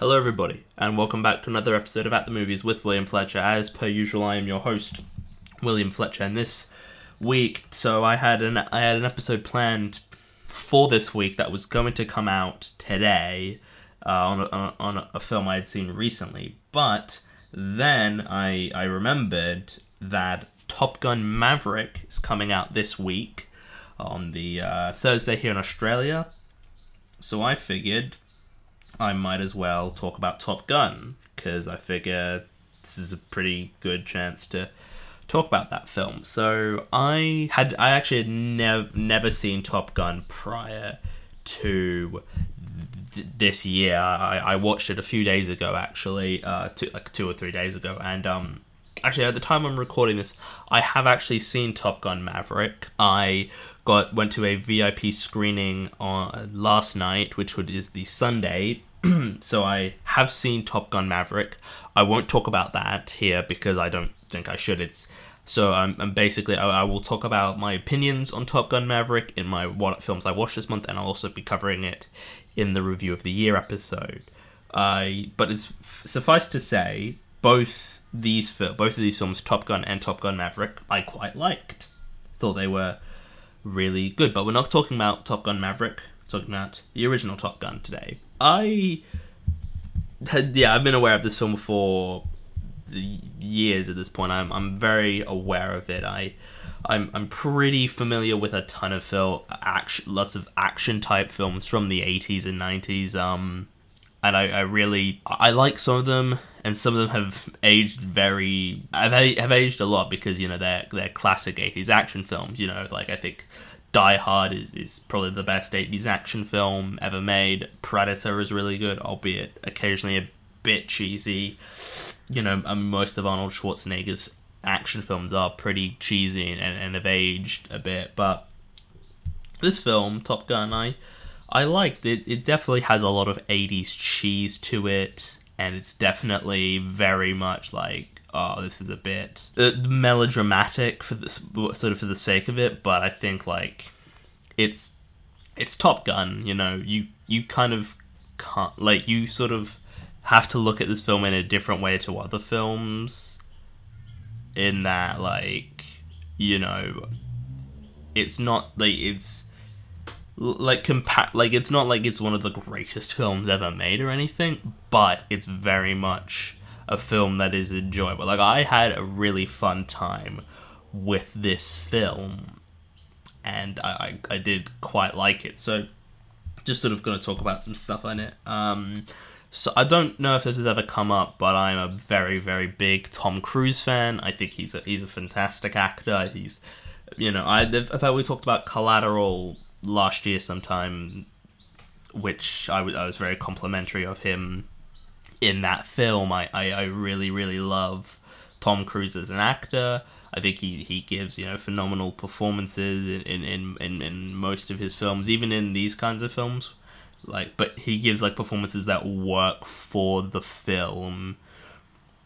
Hello, everybody, and welcome back to another episode of At the Movies with William Fletcher. As per usual, I am your host, William Fletcher, and this week, so I had an I had an episode planned for this week that was going to come out today uh, on, a, on a film I had seen recently, but then I I remembered that Top Gun Maverick is coming out this week on the uh, Thursday here in Australia, so I figured I might as well talk about Top Gun because I figure this is a pretty good chance to talk about that film. So I had I actually had never never seen Top Gun prior to th- this year. I, I watched it a few days ago, actually, uh, two, like two or three days ago, and um, actually at the time I'm recording this, I have actually seen Top Gun Maverick. I got went to a VIP screening on last night, which is the Sunday so I have seen Top Gun Maverick. I won't talk about that here because I don't think I should. It's so I'm, I'm basically I, I, will talk about my opinions on Top Gun Maverick in my what films I watched this month, and I'll also be covering it in the review of the year episode. I but it's suffice to say both these both of these films, Top Gun and Top Gun Maverick, I quite liked. Thought they were really good. But we're not talking about Top Gun Maverick. Talking about the original Top Gun today. I had, yeah, I've been aware of this film for years at this point. I'm I'm very aware of it. I I'm I'm pretty familiar with a ton of film action, lots of action type films from the 80s and 90s. Um, and I, I really I like some of them, and some of them have aged very have have aged a lot because you know they're they're classic 80s action films. You know, like I think Die Hard is, is probably the best 80s action film ever made. Predator is really good, albeit occasionally a bit cheesy. You know, I mean, most of Arnold Schwarzenegger's action films are pretty cheesy and, and have aged a bit, but this film, Top Gun, I I liked it. It definitely has a lot of 80s cheese to it, and it's definitely very much like oh, this is a bit uh, melodramatic for this sort of for the sake of it, but I think like it's it's Top Gun. You know, you you kind of can't like you sort of have to look at this film in a different way to other films. In that, like, you know, it's not like it's like compa- like it's not like it's one of the greatest films ever made or anything, but it's very much a film that is enjoyable. Like I had a really fun time with this film, and I, I, I did quite like it. So just sort of going to talk about some stuff on it. Um, so I don't know if this has ever come up, but I'm a very very big Tom Cruise fan. I think he's a he's a fantastic actor. He's you know I in fact we talked about Collateral last year sometime, which I was I was very complimentary of him in that film. I, I, I really, really love Tom Cruise as an actor. I think he, he gives you know phenomenal performances in, in, in, in most of his films, even in these kinds of films. Like, but he gives like performances that work for the film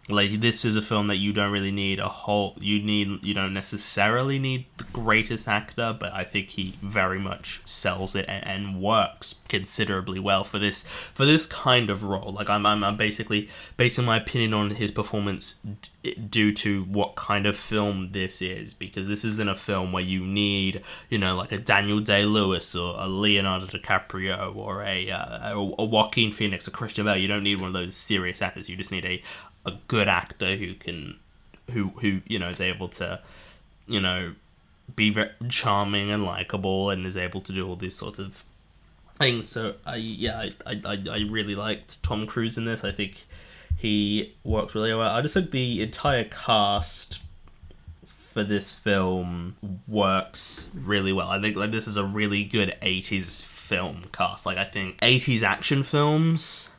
like this is a film that you don't really need a whole you need you don't necessarily need the greatest actor but i think he very much sells it and, and works considerably well for this for this kind of role. Like i'm i'm, I'm basically basing my opinion on his performance d- due to what kind of film this is because this isn't a film where you need you know like a daniel day-lewis or a leonardo dicaprio or a, uh, a joaquin phoenix or christian bale. You don't need one of those serious actors. You just need a a good actor who can who who you know is able to you know be very charming and likable and is able to do all these sorts of things. So i yeah I, I i really liked tom cruise in this. I think he works really well. I just think the entire cast for this film works really well. I think like this is a really good 80s film cast. Like i think 80s action films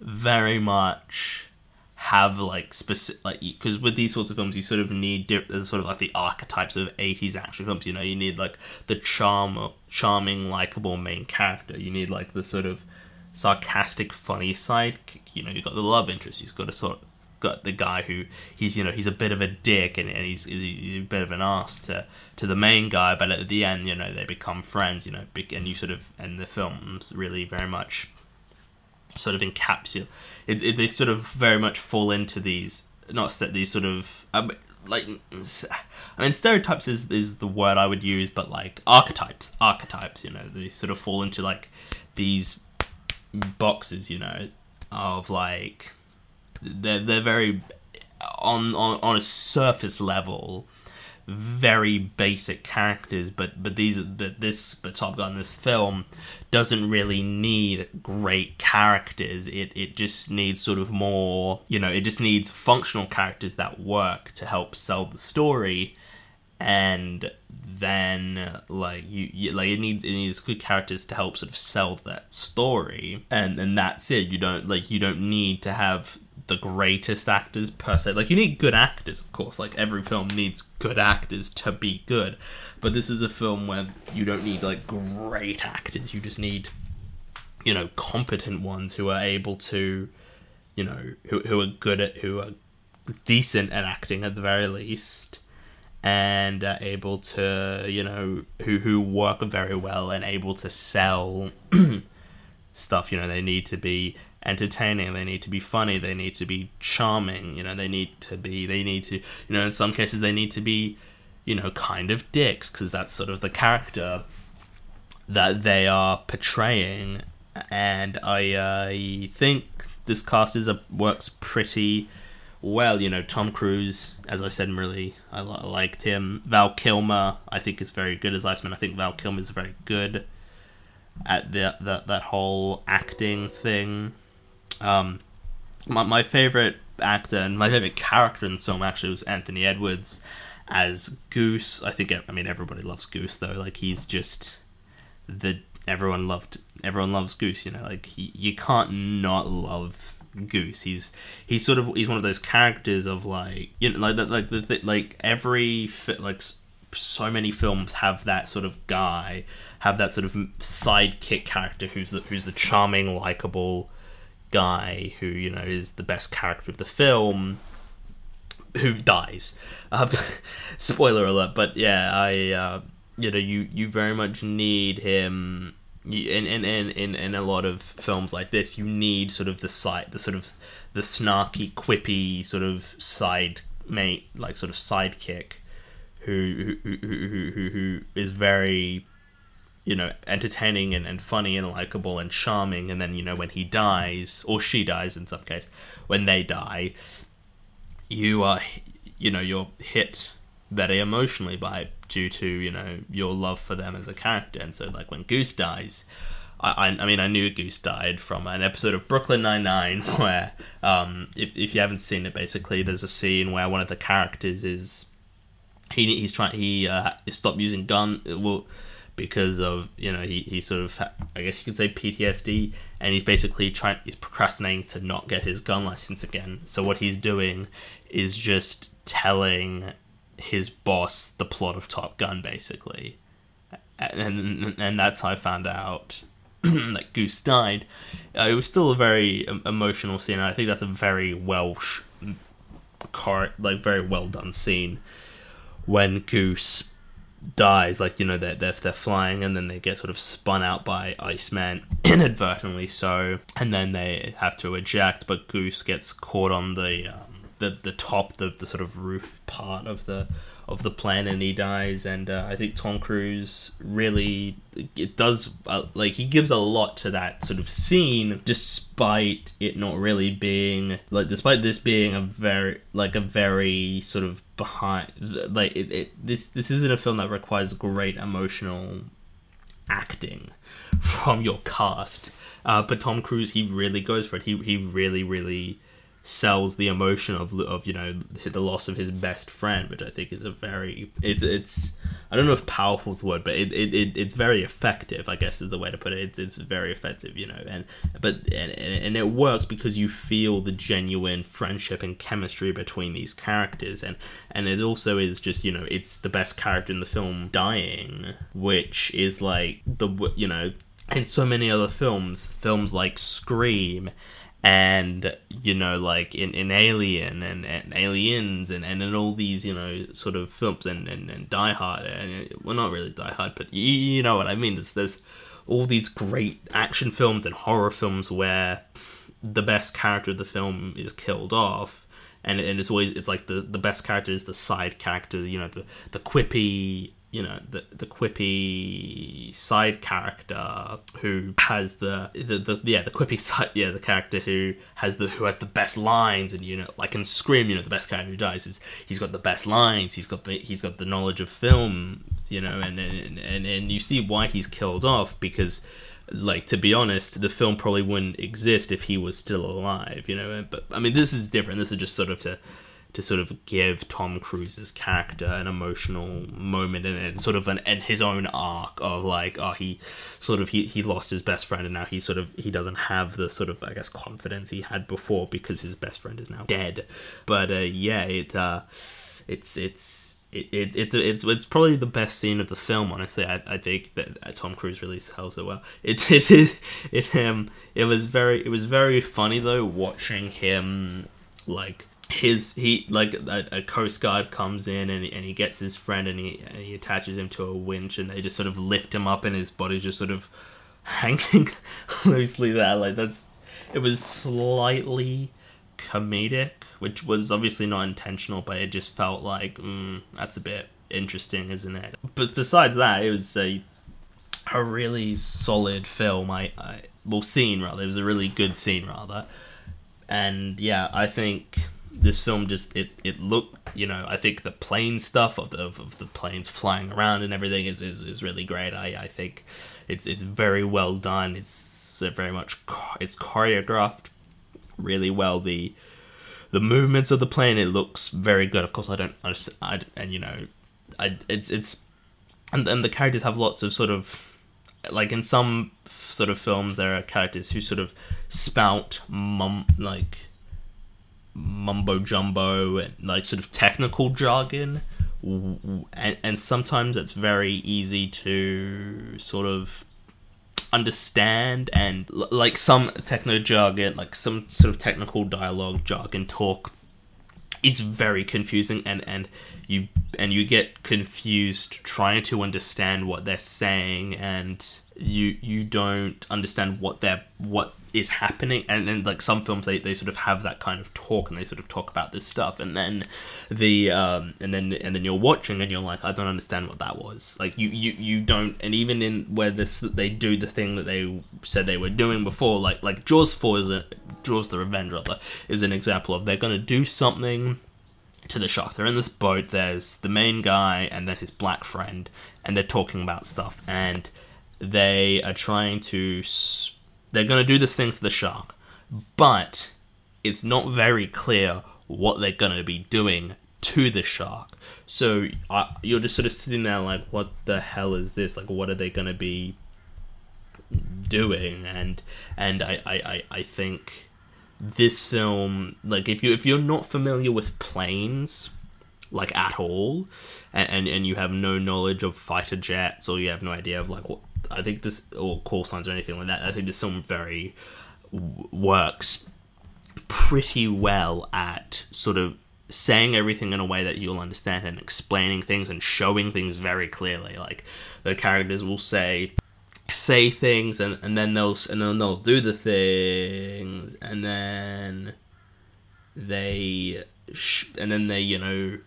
very much have like specific like because with these sorts of films you sort of need there's sort of like the archetypes of 80s action films. You know you need like the charm charming likable main character. You need like the sort of sarcastic funny side you know you've got the love interest you've got a sort of got the guy who he's you know he's a bit of a dick and, and he's, he's, a bit of an ass to to the main guy but at the end you know they become friends you know and you sort of and the films really very much sort of encapsulate. It, it, they sort of very much fall into these not set these sort of um, like I mean stereotypes is is the word I would use, but like archetypes, archetypes. You know, they sort of fall into like these boxes. You know, of like they're they're very on on on a surface level very basic characters, but but these but this but Top Gun this film doesn't really need great characters. It it just needs sort of more you know it just needs functional characters that work to help sell the story, and then like you, you like it needs it needs good characters to help sort of sell that story, and and that's it. You don't like you don't need to have the greatest actors per se. Like you need good actors, of course. Like every film needs good actors to be good. But this is a film where you don't need like great actors. You just need you know competent ones who are able to you know who who are good at who are decent at acting at the very least and are able to you know who who work very well and able to sell stuff. You know they need to be entertaining they need to be funny they need to be charming you know they need to be they need to you know in some cases they need to be you know kind of dicks because that's sort of the character that they are portraying. And i uh, think this cast is a works pretty well you know tom cruise as i said really i, liked him val kilmer i think is very good as iceman i think val kilmer is very good at the, the that whole acting thing um, my, my favorite actor and my favorite character in the film actually was Anthony Edwards as Goose. I think I mean everybody loves Goose though. Like he's just the everyone loved everyone loves Goose. You know, like he, you can't not love Goose. He's he's sort of he's one of those characters of like you know like like like, like every like so many films have that sort of guy have that sort of sidekick character who's the who's the charming likable guy who you know is the best character of the film who dies. Um, spoiler alert, but yeah, I uh, you know you you very much need him. You, in, in, in, in a lot of films like this, you need sort of the side, the sort of the snarky, quippy sort of side mate, like sort of sidekick, who who who who, who, who is very you know, entertaining and, and funny and likable and charming. And then, you know, when he dies, or she dies in some case, when they die, you are, you know, you're hit very emotionally by due to, you know, your love for them as a character. And so, like, when Goose dies, I, I, mean, I knew Goose died from an episode of Brooklyn Nine Nine where, um, if if you haven't seen it, basically there's a scene where one of the characters is he he's trying he uh, stopped using gun. Well, because of you know he, he sort of I guess you could say PTSD and he's basically trying he's procrastinating to not get his gun license again. So what he's doing is just telling his boss the plot of Top Gun basically, and and that's how I found out that Goose died. Uh, it was still a very emotional scene. I think that's a very Welsh, car like very well done scene when Goose dies, like you know they're, they're they're flying and then they get sort of spun out by Iceman inadvertently. So and then they have to eject, but Goose gets caught on the um, the the top, the the sort of roof part of the of the plane and he dies and uh, i think tom cruise really it does uh, like he gives a lot to that sort of scene despite it not really being like despite this being a very like a very sort of behind like it, it this this isn't a film that requires great emotional acting from your cast. Uh, but tom cruise he really goes for it. He, he really really sells the emotion of of you know the loss of his best friend, which I think is a very it's it's I don't know if powerful is the word, but it, it, it it's very effective. I guess is the way to put it. It's it's very effective, you know, and but and and it works because you feel the genuine friendship and chemistry between these characters, and and it also is just you know it's the best character in the film dying, which is like the you know in so many other films, films like Scream and you know like in, in alien and, and aliens and, and in all these you know sort of films and, and, and die hard and uh, well not really die hard but you, you know what i mean. There's there's all these great action films and horror films where the best character of the film is killed off and, and it's always it's like the, the best character is the side character you know the, the quippy you know the the quippy side character who has the, the the yeah the quippy side yeah the character who has the who has the best lines and you know like in Scream you know the best character who dies is he's got the best lines. He's got the he's got the knowledge of film you know and and and, and you see why he's killed off because like to be honest the film probably wouldn't exist if he was still alive you know but I mean this is different. This is just sort of to to sort of give Tom Cruise's character an emotional moment and, and sort of an and his own arc of like oh he sort of he, he lost his best friend and now he sort of he doesn't have the sort of I guess confidence he had before because his best friend is now dead but uh, yeah it uh it's it's it, it, it's it's it's probably the best scene of the film. Honestly, I, I think that Tom Cruise really sells it well. It it it, it um it was very it was very funny though watching him like his he like a, a, coast guard comes in and, and he gets his friend and he and he attaches him to a winch and they just sort of lift him up and his body just sort of hanging loosely there. Like that's it was slightly comedic which was obviously not intentional but it just felt like mm, that's a bit interesting isn't it? But besides that it was a a really solid film. I, I well scene rather. It was a really good scene rather. And yeah i think this film just it it looked you know I think the plane stuff of the of, the planes flying around and everything is, is, is really great. I, I think it's it's very well done. It's very much it's choreographed really well. The the movements of the plane it looks very good. Of course I don't understand I, and you know I it's it's and and the characters have lots of sort of like in some sort of films there are characters who sort of spout mum like mumbo jumbo and like sort of technical jargon. And, and sometimes it's very easy to sort of understand and like some techno jargon like some sort of technical dialogue jargon talk is very confusing and and you and you get confused trying to understand what they're saying and you you don't understand what they're what is happening and then like some films they, they sort of have that kind of talk and they sort of talk about this stuff and then the um and then and then you're watching and you're like i don't understand what that was. Like you you you don't and even in where this they do the thing that they said they were doing before like like jaws 4 is a jaws the revenge rather is an example of they're gonna do something to the shark. They're in this boat there's the main guy and then his black friend and they're talking about stuff and they are trying to they're going to do this thing to the shark, but it's not very clear what they're going to be doing to the shark. So you're just sort of sitting there like, what the hell is this? Like, what are they going to be doing? And and I, I, I think this film, like, if you if you're not familiar with planes, like at all, and, and and you have no knowledge of fighter jets or you have no idea of like what I think this or call signs or anything like that. I think this film very works pretty well at sort of saying everything in a way that you'll understand and explaining things and showing things very clearly. Like the characters will say say things and, and then they'll and then they'll do the things and then they and then they you know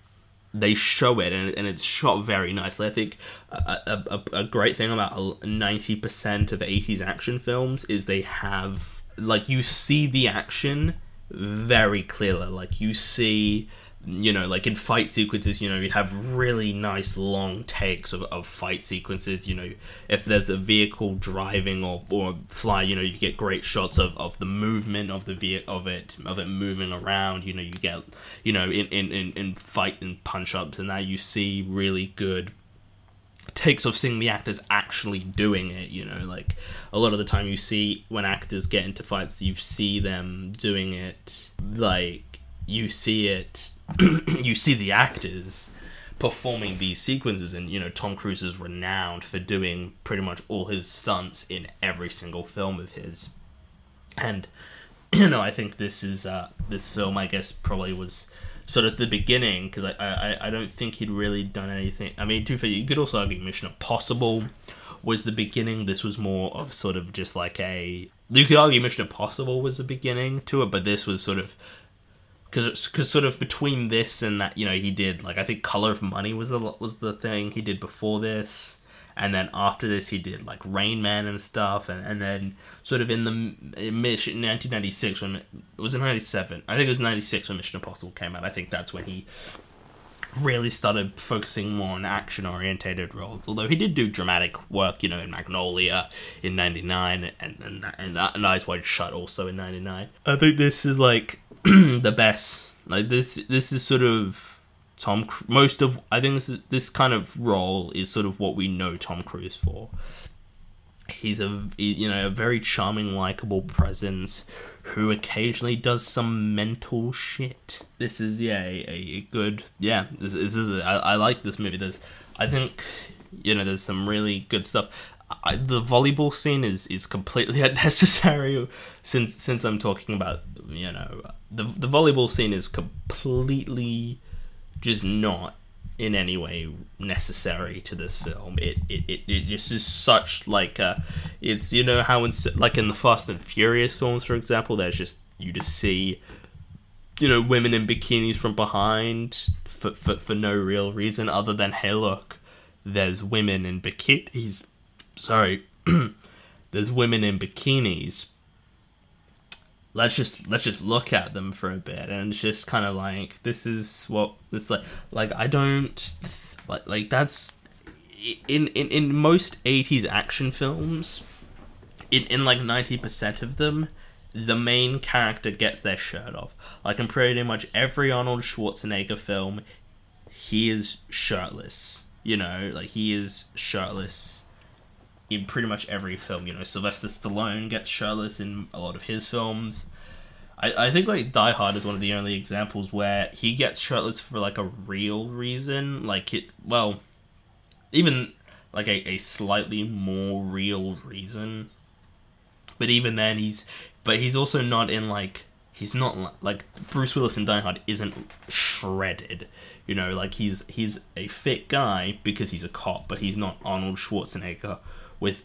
they show it and, and it's shot very nicely. I think a, a, a great thing about 90% of 80s action films is they have, like, you see the action very clearly. Like, you see you know, like in fight sequences, you know, you'd have really nice long takes of, of fight sequences. You know, if there's a vehicle driving or, or fly, you know, you get great shots of, of the movement of the ve- of it of it moving around. You know, you get you know in in, in, in fight and punch ups and that you see really good takes of seeing the actors actually doing it you know like a lot of the time you see when actors get into fights you see them doing it like you see it you see the actors performing these sequences and you know Tom Cruise is renowned for doing pretty much all his stunts in every single film of his and you know I think this is uh this film I guess probably was sort of the beginning because I, I I don't think he'd really done anything. I mean, to fair you could also argue Mission Impossible was the beginning. This was more of sort of just like a. You could argue Mission Impossible was the beginning to it, but this was sort of because because sort of between this and that, you know, he did like I think Color of Money was the was the thing he did before this, and then after this he did like Rain Man and stuff, and, and then sort of in the in Mission 1996 when it was in 97, I think it was 96 when Mission Impossible came out. I think that's when he really started focusing more on action orientated roles. Although he did do dramatic work, you know, in Magnolia in '99 and and, and, and Eyes Wide Shut also in '99. I think this is like the best. Like this, this is sort of Tom. Most of I think this is, this kind of role is sort of what we know Tom Cruise for. He's a you know a very charming, likable presence who occasionally does some mental shit. This is yeah a, a good yeah this, this is a, I, I like this movie. There's I think you know there's some really good stuff. I, the volleyball scene is is completely unnecessary since since I'm talking about you know the the volleyball scene is completely just not in any way necessary to this film. It it, it, it just is such like uh it's you know how in like in the Fast and Furious films for example there's just you just see you know women in bikinis from behind for for, for no real reason other than hey look there's women in bikinis sorry there's women in bikinis. Let's just let's just look at them for a bit and it's just kind of like this is what this like like I don't like like that's in in in most 80s action films in in like 90% of them the main character gets their shirt off. Like in pretty much every Arnold Schwarzenegger film he is shirtless you know? Like he is shirtless in pretty much every film. You know, Sylvester Stallone gets shirtless in a lot of his films. I, I think like Die Hard is one of the only examples where he gets shirtless for like a real reason. Like it, well, even like a, a slightly more real reason. But even then, he's but he's also not in like he's not like Bruce Willis in Die Hard isn't shredded. You know, like he's he's a fit guy because he's a cop, but he's not Arnold Schwarzenegger with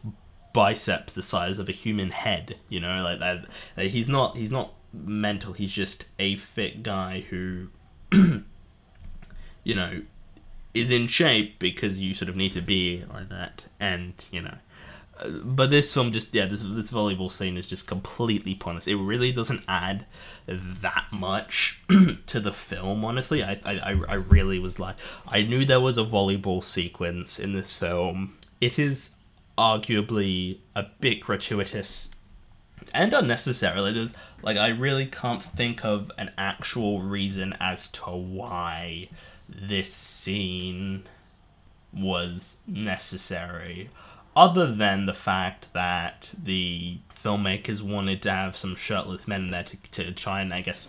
biceps the size of a human head. You know, like that. He's not. He's not mental. He's just a fit guy who, you know, is in shape because you sort of need to be like that. And you know, uh, but this film just yeah, this this volleyball scene is just completely pointless. It really doesn't add that much to the film. Honestly, I, I I really was like, I knew there was a volleyball sequence in this film. It is arguably a bit gratuitous and unnecessarily. There's like I really can't think of an actual reason as to why this scene was necessary, other than the fact that the filmmakers wanted to have some shirtless men in there to, to try and I guess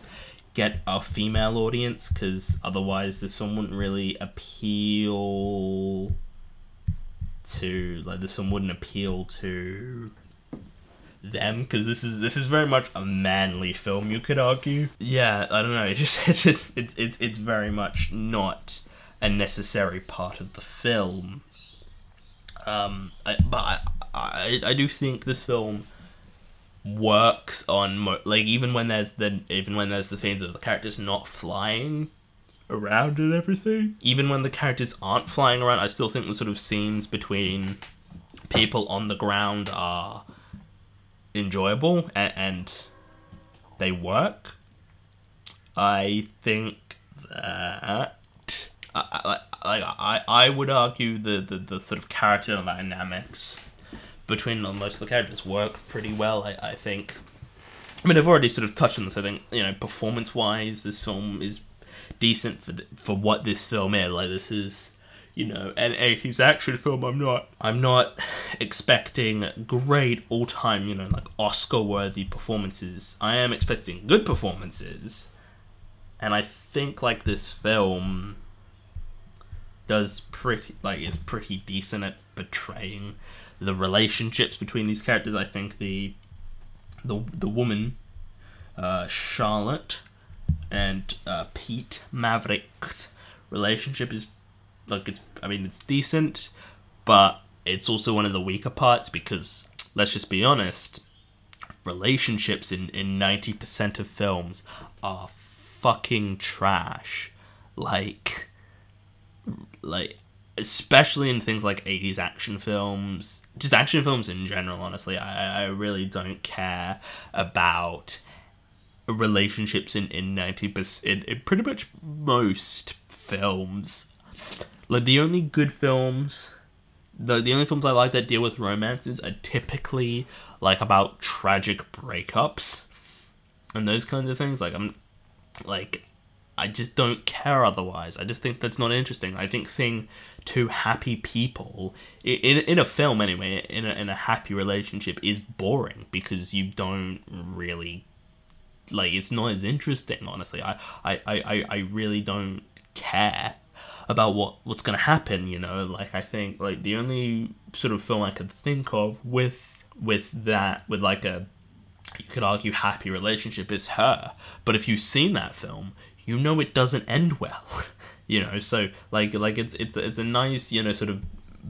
get a female audience because otherwise this film wouldn't really appeal to like this one wouldn't appeal to them because this is this is very much a manly film you could argue. Yeah i don't know it just it's just it's it's, it's very much not a necessary part of the film. Um I, but I, I i do think this film works on mo- like even when there's the even when there's the scenes of the characters not flying around and everything. Even when the characters aren't flying around, I still think the sort of scenes between people on the ground are enjoyable and, and they work. I think that I, I, I, I would argue the, the, the sort of character dynamics between most of the characters work pretty well. I, I think. I mean, I've already sort of touched on this. I think you know, performance wise, this film is decent for the, for what this film is. Like this is you know an 80s action film. I'm not i'm not expecting great all-time you know like oscar worthy performances. I am expecting good performances. And i think like this film does pretty like is pretty decent at portraying the relationships between these characters. I think the the the woman uh charlotte and uh, Pete Maverick's relationship is like it's. I mean, it's decent, but it's also one of the weaker parts because let's just be honest, relationships in in ninety percent of films are fucking trash. Like, like especially in things like 80s action films, just action films in general, honestly, I, I really don't care about relationships in, in 90%, in, in pretty much most films. Like, the only good films, the, the only films I like that deal with romances are typically, like, about tragic breakups and those kinds of things. Like, I'm, like, I just don't care otherwise. I just think that's not interesting. I think seeing two happy people in in a film anyway, in a, in a happy relationship is boring because you don't really like it's not as interesting honestly. I i i, I really don't care about what what's gonna happen you know? Like i think like the only sort of film i could think of with with that with like a you could argue happy relationship is her. But if you've seen that film you know it doesn't end well you know? So like like it's it's it's a nice you know sort of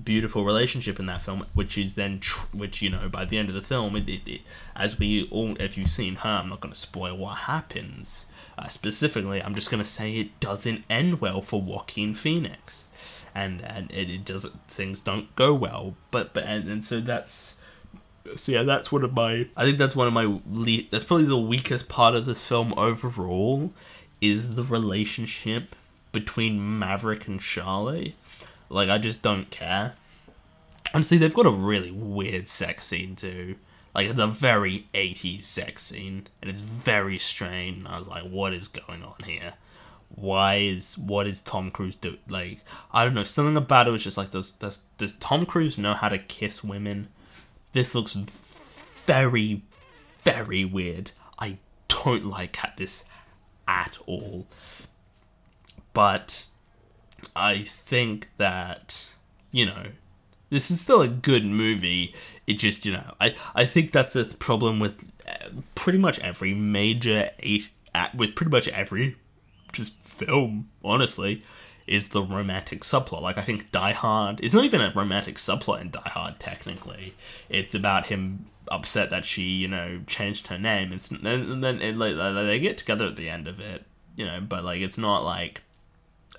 beautiful relationship in that film which is then tr- which you know by the end of the film it, it, it as we all if you've seen her i'm not going to spoil what happens uh, specifically i'm just going to say it doesn't end well for joaquin phoenix and and it, it doesn't things don't go well but but and, and so that's so yeah that's one of my i think that's one of my le- that's probably the weakest part of this film overall is the relationship between Maverick and Charlie. Like, I just don't care. Honestly, they've got a really weird sex scene too. Like, it's a very 80s sex scene, and it's very strange. I was like, what is going on here? Why is what is Tom Cruise do? Like, I don't know. Something about it was just like, does does does Tom Cruise know how to kiss women? This looks very, very weird. I don't like this at all. But I think that, you know, this is still a good movie. It just, you know, I, I think that's a problem with uh, pretty much every major eight, with pretty much every just film, honestly, is the romantic subplot. Like I think Die Hard is not even a romantic subplot in Die Hard. Technically, it's about him upset that she, you know, changed her name. It's and then it, like they get together at the end of it, you know, but like it's not like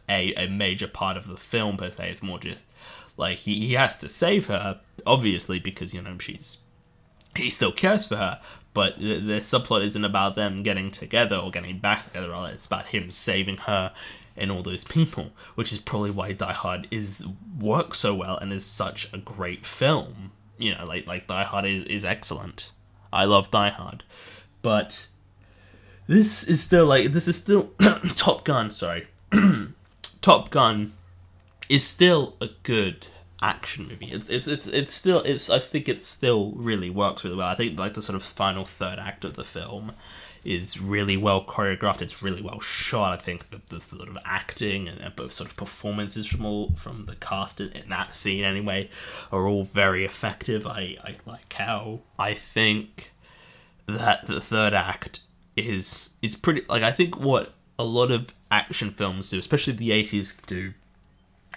a a major part of the film per se. It's more just like he, he has to save her, obviously, because you know she's he still cares for her. But the, the subplot isn't about them getting together or getting back together. It's about him saving her and all those people, which is probably why Die Hard is works so well and is such a great film. You know, like like Die Hard is, is excellent. I love Die Hard, but this is still like this is still Top Gun. Sorry, Top Gun is still a good action movie. It's it's it's it's still it's I think it still really works really well. I think like the sort of final third act of the film is really well choreographed. It's really well shot. I think that the sort of acting and both sort of performances from all from the cast in, in that scene anyway are all very effective. I I like how I think that the third act is is pretty like I think what a lot of action films do, especially the 80s do,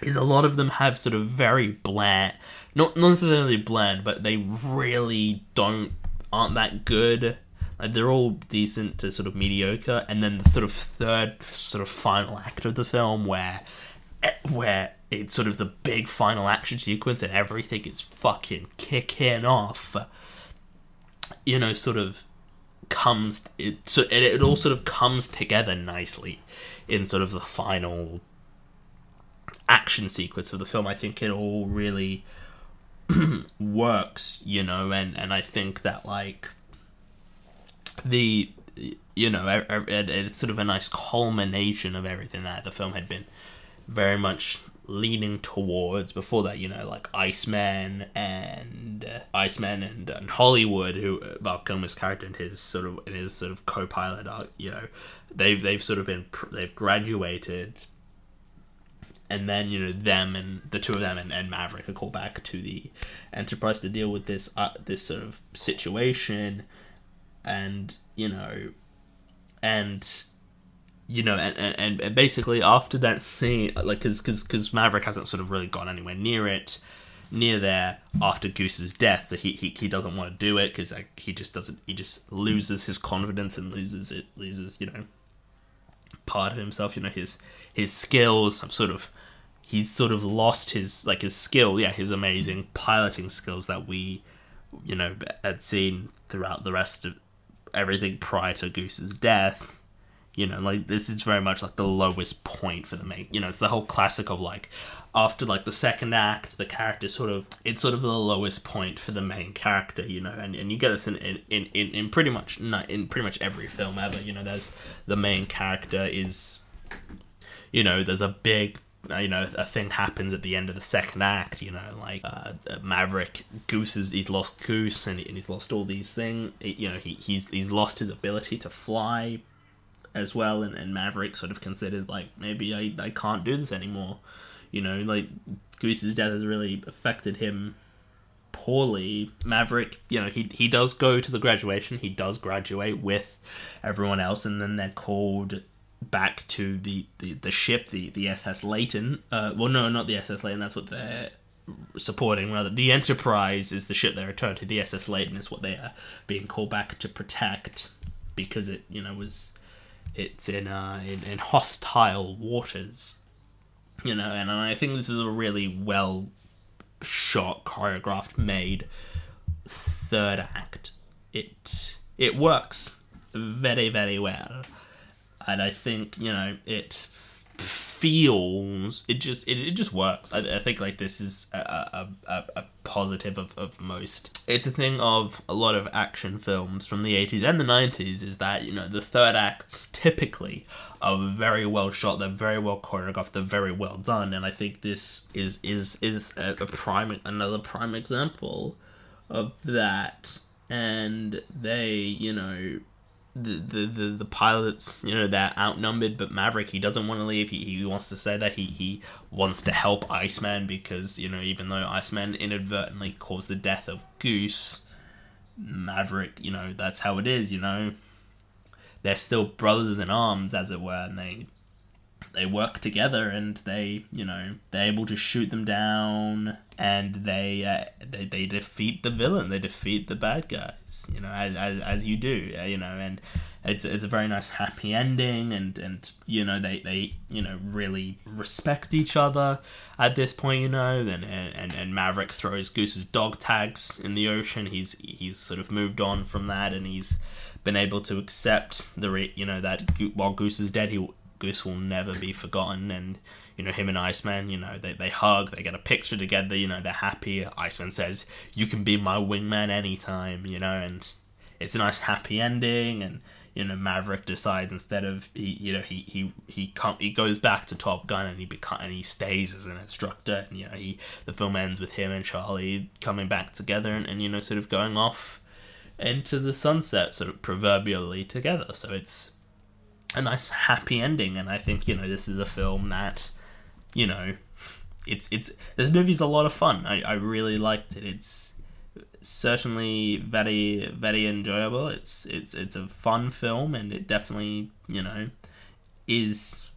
is a lot of them have sort of very bland, not, not necessarily bland, but they really don't, aren't that good. Like they're all decent to sort of mediocre, and then the sort of third, sort of final act of the film where, eh, where it's sort of the big final action sequence and everything is fucking kicking off. You know, sort of comes it so it, it all sort of comes together nicely in sort of the final action sequence of the film. I think it all really works, you know, and and I think that like the you know it, it's sort of a nice culmination of everything that the film had been very much leaning towards before that you know like iceman and uh, iceman and, and hollywood who uh, val kilmer's character and his sort of and his sort of co-pilot are you know they've they've sort of been they've graduated. And then you know them and the two of them and, and maverick are called back to the enterprise to deal with this uh, this sort of situation. And you know and you know, and, and, and basically after that scene, like, because because Maverick hasn't sort of really gone anywhere near it, near there after Goose's death, so he he, he doesn't want to do it because like, he just doesn't, he just loses his confidence and loses it, loses you know, part of himself, you know, his his skills sort of he's sort of lost his like his skill, yeah, his amazing piloting skills that we, you know, had seen throughout the rest of everything prior to Goose's death. You know, like this is very much like the lowest point for the main. You know, it's the whole classic of like after like the second act, the character sort of it's sort of the lowest point for the main character. You know, and, and you get this in in, in, in pretty much in pretty much every film ever. You know, there's the main character is, you know, there's a big uh, you know, a thing happens at the end of the second act. You know, like uh, Maverick Goose is he's lost Goose and, and he's lost all these things. You know, he, he's he's lost his ability to fly as well, and, and Maverick sort of considers like maybe I, I can't do this anymore. You know, like Goose's death has really affected him poorly. Maverick, you know, he he does go to the graduation. He does graduate with everyone else, and then they're called back to the, the, the ship, the, the SS Layton. Uh, well, no, not the SS Layton. That's what they're supporting. Rather, the Enterprise is the ship they return to. The SS Layton is what they are being called back to protect because it, you know, was it's in uh in, in hostile waters. You know, and I think this is a really well shot, choreographed, made third act. It it works very very well and I think you know it feels it just it, it just works. I, I think like this is a, a, a, a positive of, of most. It's a thing of a lot of action films from the 80s and the 90s is that you know the third acts typically are very well shot, they're very well choreographed, they're very well done, and I think this is is is a, a prime another prime example of that. And they, you know, the, the, the, pilots, you know, they're outnumbered, but Maverick, he doesn't want to leave. He, he wants to say that he, he wants to help Iceman because, you know, even though Iceman inadvertently caused the death of Goose, Maverick, you know, that's how it is, you know. They're still brothers in arms, as it were, and they they work together and they you know they're able to shoot them down and they uh, they, they defeat the villain they defeat the bad guys you know as, as, as you do uh, you know and it's, it's a very nice happy ending and and you know they, they you know really respect each other at this point you know and, and and Maverick throws Goose's dog tags in the ocean. He's he's sort of moved on from that and he's been able to accept the re- you know that while Goose is dead he Goose will never be forgotten. And you know, him and Iceman, you know, they, they hug, they get a picture together, you know, they're happy. Iceman says, You can be my wingman anytime, you know, and it's a nice happy ending. And, you know, Maverick decides instead of, he, you know, he, he, he, come, he goes back to Top Gun and he become, and he stays as an instructor. And, you know, he, the film ends with him and Charlie coming back together and, and you know, sort of going off into the sunset, sort of proverbially together. So it's, a nice happy ending and i think you know this is a film that you know it's it's this movie's a lot of fun. I, I really liked it. It's certainly very very enjoyable. It's it's it's a fun film and it definitely you know is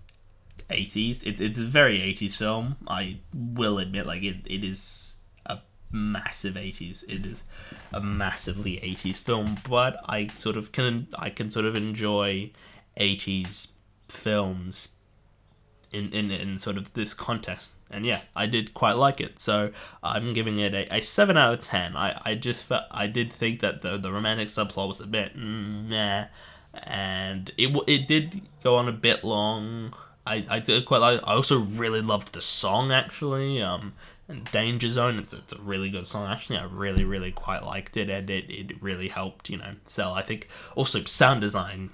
80s it's it's a very 80s film. I will admit like it, it is a massive 80s it is a massively 80s film but i sort of can i can sort of enjoy 80s films in, in, in sort of this context. And yeah, I did quite like it. So I'm giving it a, a 7 out of 10. I, I just felt, I did think that the, the romantic subplot was a bit meh. And it it did go on a bit long. I, I did quite like. I also really loved the song actually. Um, Danger Zone. It's, it's a really good song. Actually, I really, really quite liked it, and it, it really helped, you know, sell. I think also sound design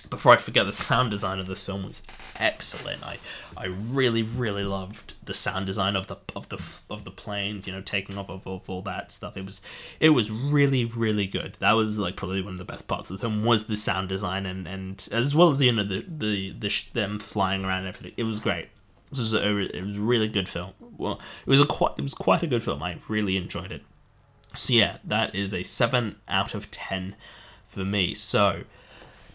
before I forget, the sound design of this film was excellent. I I really really loved the sound design of the of the of the planes, you know, taking off of, of all that stuff. It was it was really really good. That was like probably one of the best parts of the film was the sound design and and as well as you know the the, the them flying around and everything. It was great. This was a it was a really good film. Well, it was a quite it was quite a good film. I really enjoyed it. So yeah, that is a seven out of ten for me. So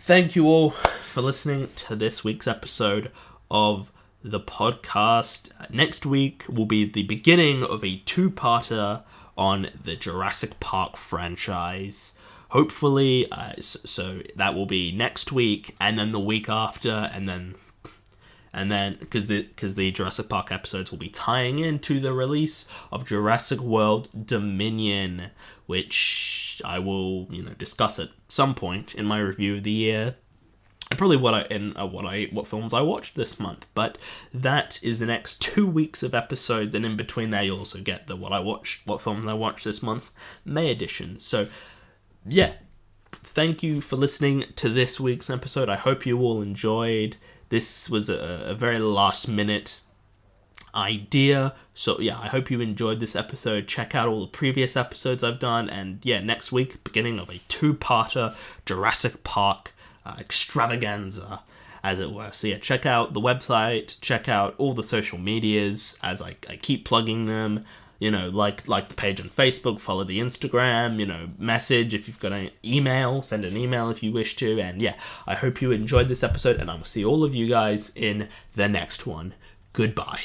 thank you all for listening to this week's episode of the podcast. Next week will be the beginning of a two parter on the Jurassic Park franchise. Hopefully, uh, so that will be next week, and then the week after, and then and then because the because the Jurassic Park episodes will be tying into the release of Jurassic World Dominion, which I will you know discuss at some point in my review of the year. And probably what I in uh, what I what films I watched this month, but that is the next two weeks of episodes, and in between there you'll also get the what I watched, what films I watched this month, May edition. So, yeah, thank you for listening to this week's episode. I hope you all enjoyed. This was a, a very last minute idea. So yeah, I hope you enjoyed this episode. Check out all the previous episodes I've done, and yeah, next week beginning of a two-parter Jurassic Park uh, extravaganza, as it were. So yeah, check out the website, check out all the social medias as I, I keep plugging them you know, like like the page on Facebook, follow the Instagram, you know, message if you've got an email, send an email if you wish to. And yeah, I hope you enjoyed this episode, and I will see all of you guys in the next one. Goodbye.